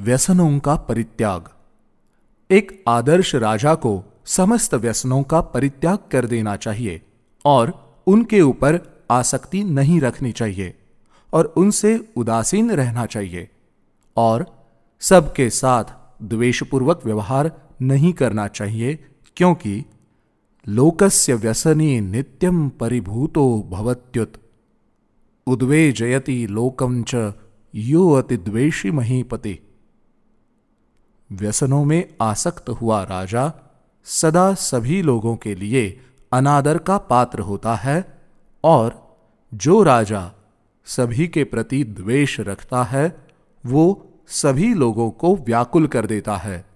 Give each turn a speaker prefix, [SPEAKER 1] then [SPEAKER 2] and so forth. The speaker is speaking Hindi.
[SPEAKER 1] व्यसनों का परित्याग। एक आदर्श राजा को समस्त व्यसनों का परित्याग कर देना चाहिए और उनके ऊपर आसक्ति नहीं रखनी चाहिए और उनसे उदासीन रहना चाहिए और सबके साथ द्वेषपूर्वक व्यवहार नहीं करना चाहिए क्योंकि लोकस्य व्यसनी नित्यम परिभूतो भवत्युत। उद्वेजयति लोकम च यो अति द्वेषी महीपति व्यसनों में आसक्त हुआ राजा सदा सभी लोगों के लिए अनादर का पात्र होता है और जो राजा सभी के प्रति द्वेष रखता है, वो सभी लोगों को व्याकुल कर देता है।